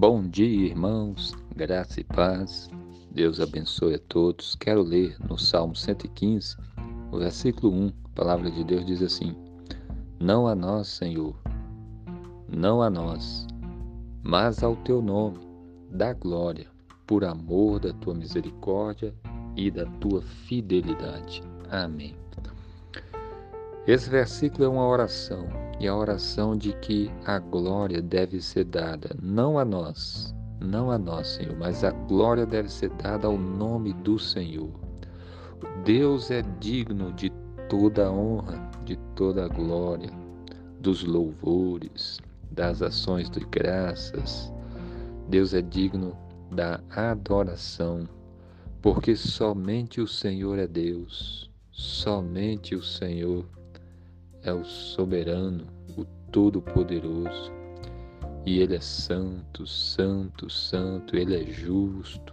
Bom dia, irmãos, graça e paz. Deus abençoe a todos. Quero ler no Salmo 115, o versículo 1. A palavra de Deus diz assim: Não a nós, Senhor, não a nós, mas ao teu nome, dá glória, por amor da tua misericórdia e da tua fidelidade. Amém. Esse versículo é uma oração e a oração de que a glória deve ser dada não a nós, não a nós, Senhor, mas a glória deve ser dada ao nome do Senhor. Deus é digno de toda a honra, de toda a glória, dos louvores, das ações de graças. Deus é digno da adoração, porque somente o Senhor é Deus, somente o Senhor é o soberano, o todo-poderoso. E ele é santo, santo, santo, ele é justo,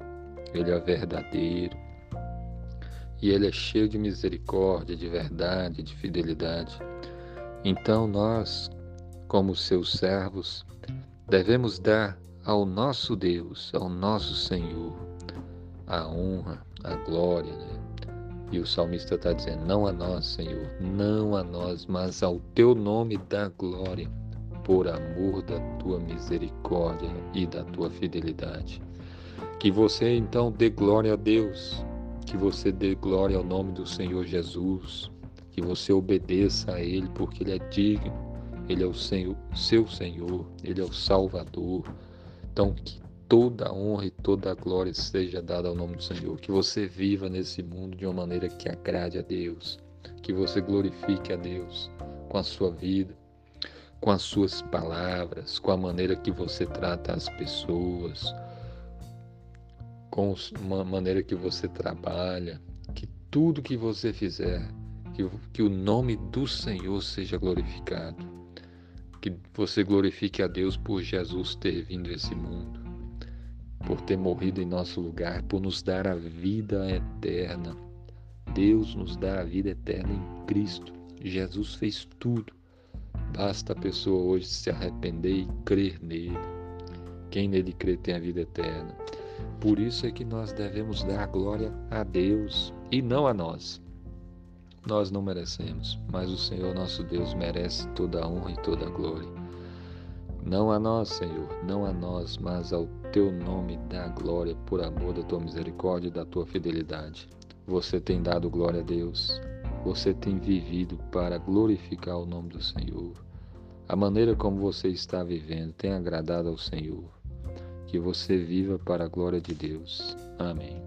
ele é verdadeiro. E ele é cheio de misericórdia, de verdade, de fidelidade. Então nós, como seus servos, devemos dar ao nosso Deus, ao nosso Senhor, a honra, a glória, né? E o salmista está dizendo: Não a nós, Senhor, não a nós, mas ao teu nome dá glória, por amor da tua misericórdia e da tua fidelidade. Que você então dê glória a Deus, que você dê glória ao nome do Senhor Jesus, que você obedeça a Ele, porque Ele é digno, Ele é o Senhor, seu Senhor, Ele é o Salvador. Então, que toda a honra e toda a glória seja dada ao nome do Senhor. Que você viva nesse mundo de uma maneira que agrade a Deus. Que você glorifique a Deus com a sua vida, com as suas palavras, com a maneira que você trata as pessoas, com a maneira que você trabalha. Que tudo que você fizer, que, que o nome do Senhor seja glorificado. Que você glorifique a Deus por Jesus ter vindo a esse mundo por ter morrido em nosso lugar, por nos dar a vida eterna. Deus nos dá a vida eterna em Cristo. Jesus fez tudo. Basta a pessoa hoje se arrepender e crer nele. Quem nele crê tem a vida eterna. Por isso é que nós devemos dar glória a Deus e não a nós. Nós não merecemos, mas o Senhor nosso Deus merece toda a honra e toda a glória. Não a nós, Senhor, não a nós, mas ao teu nome dá glória por amor da tua misericórdia e da tua fidelidade. Você tem dado glória a Deus. Você tem vivido para glorificar o nome do Senhor. A maneira como você está vivendo tem agradado ao Senhor. Que você viva para a glória de Deus. Amém.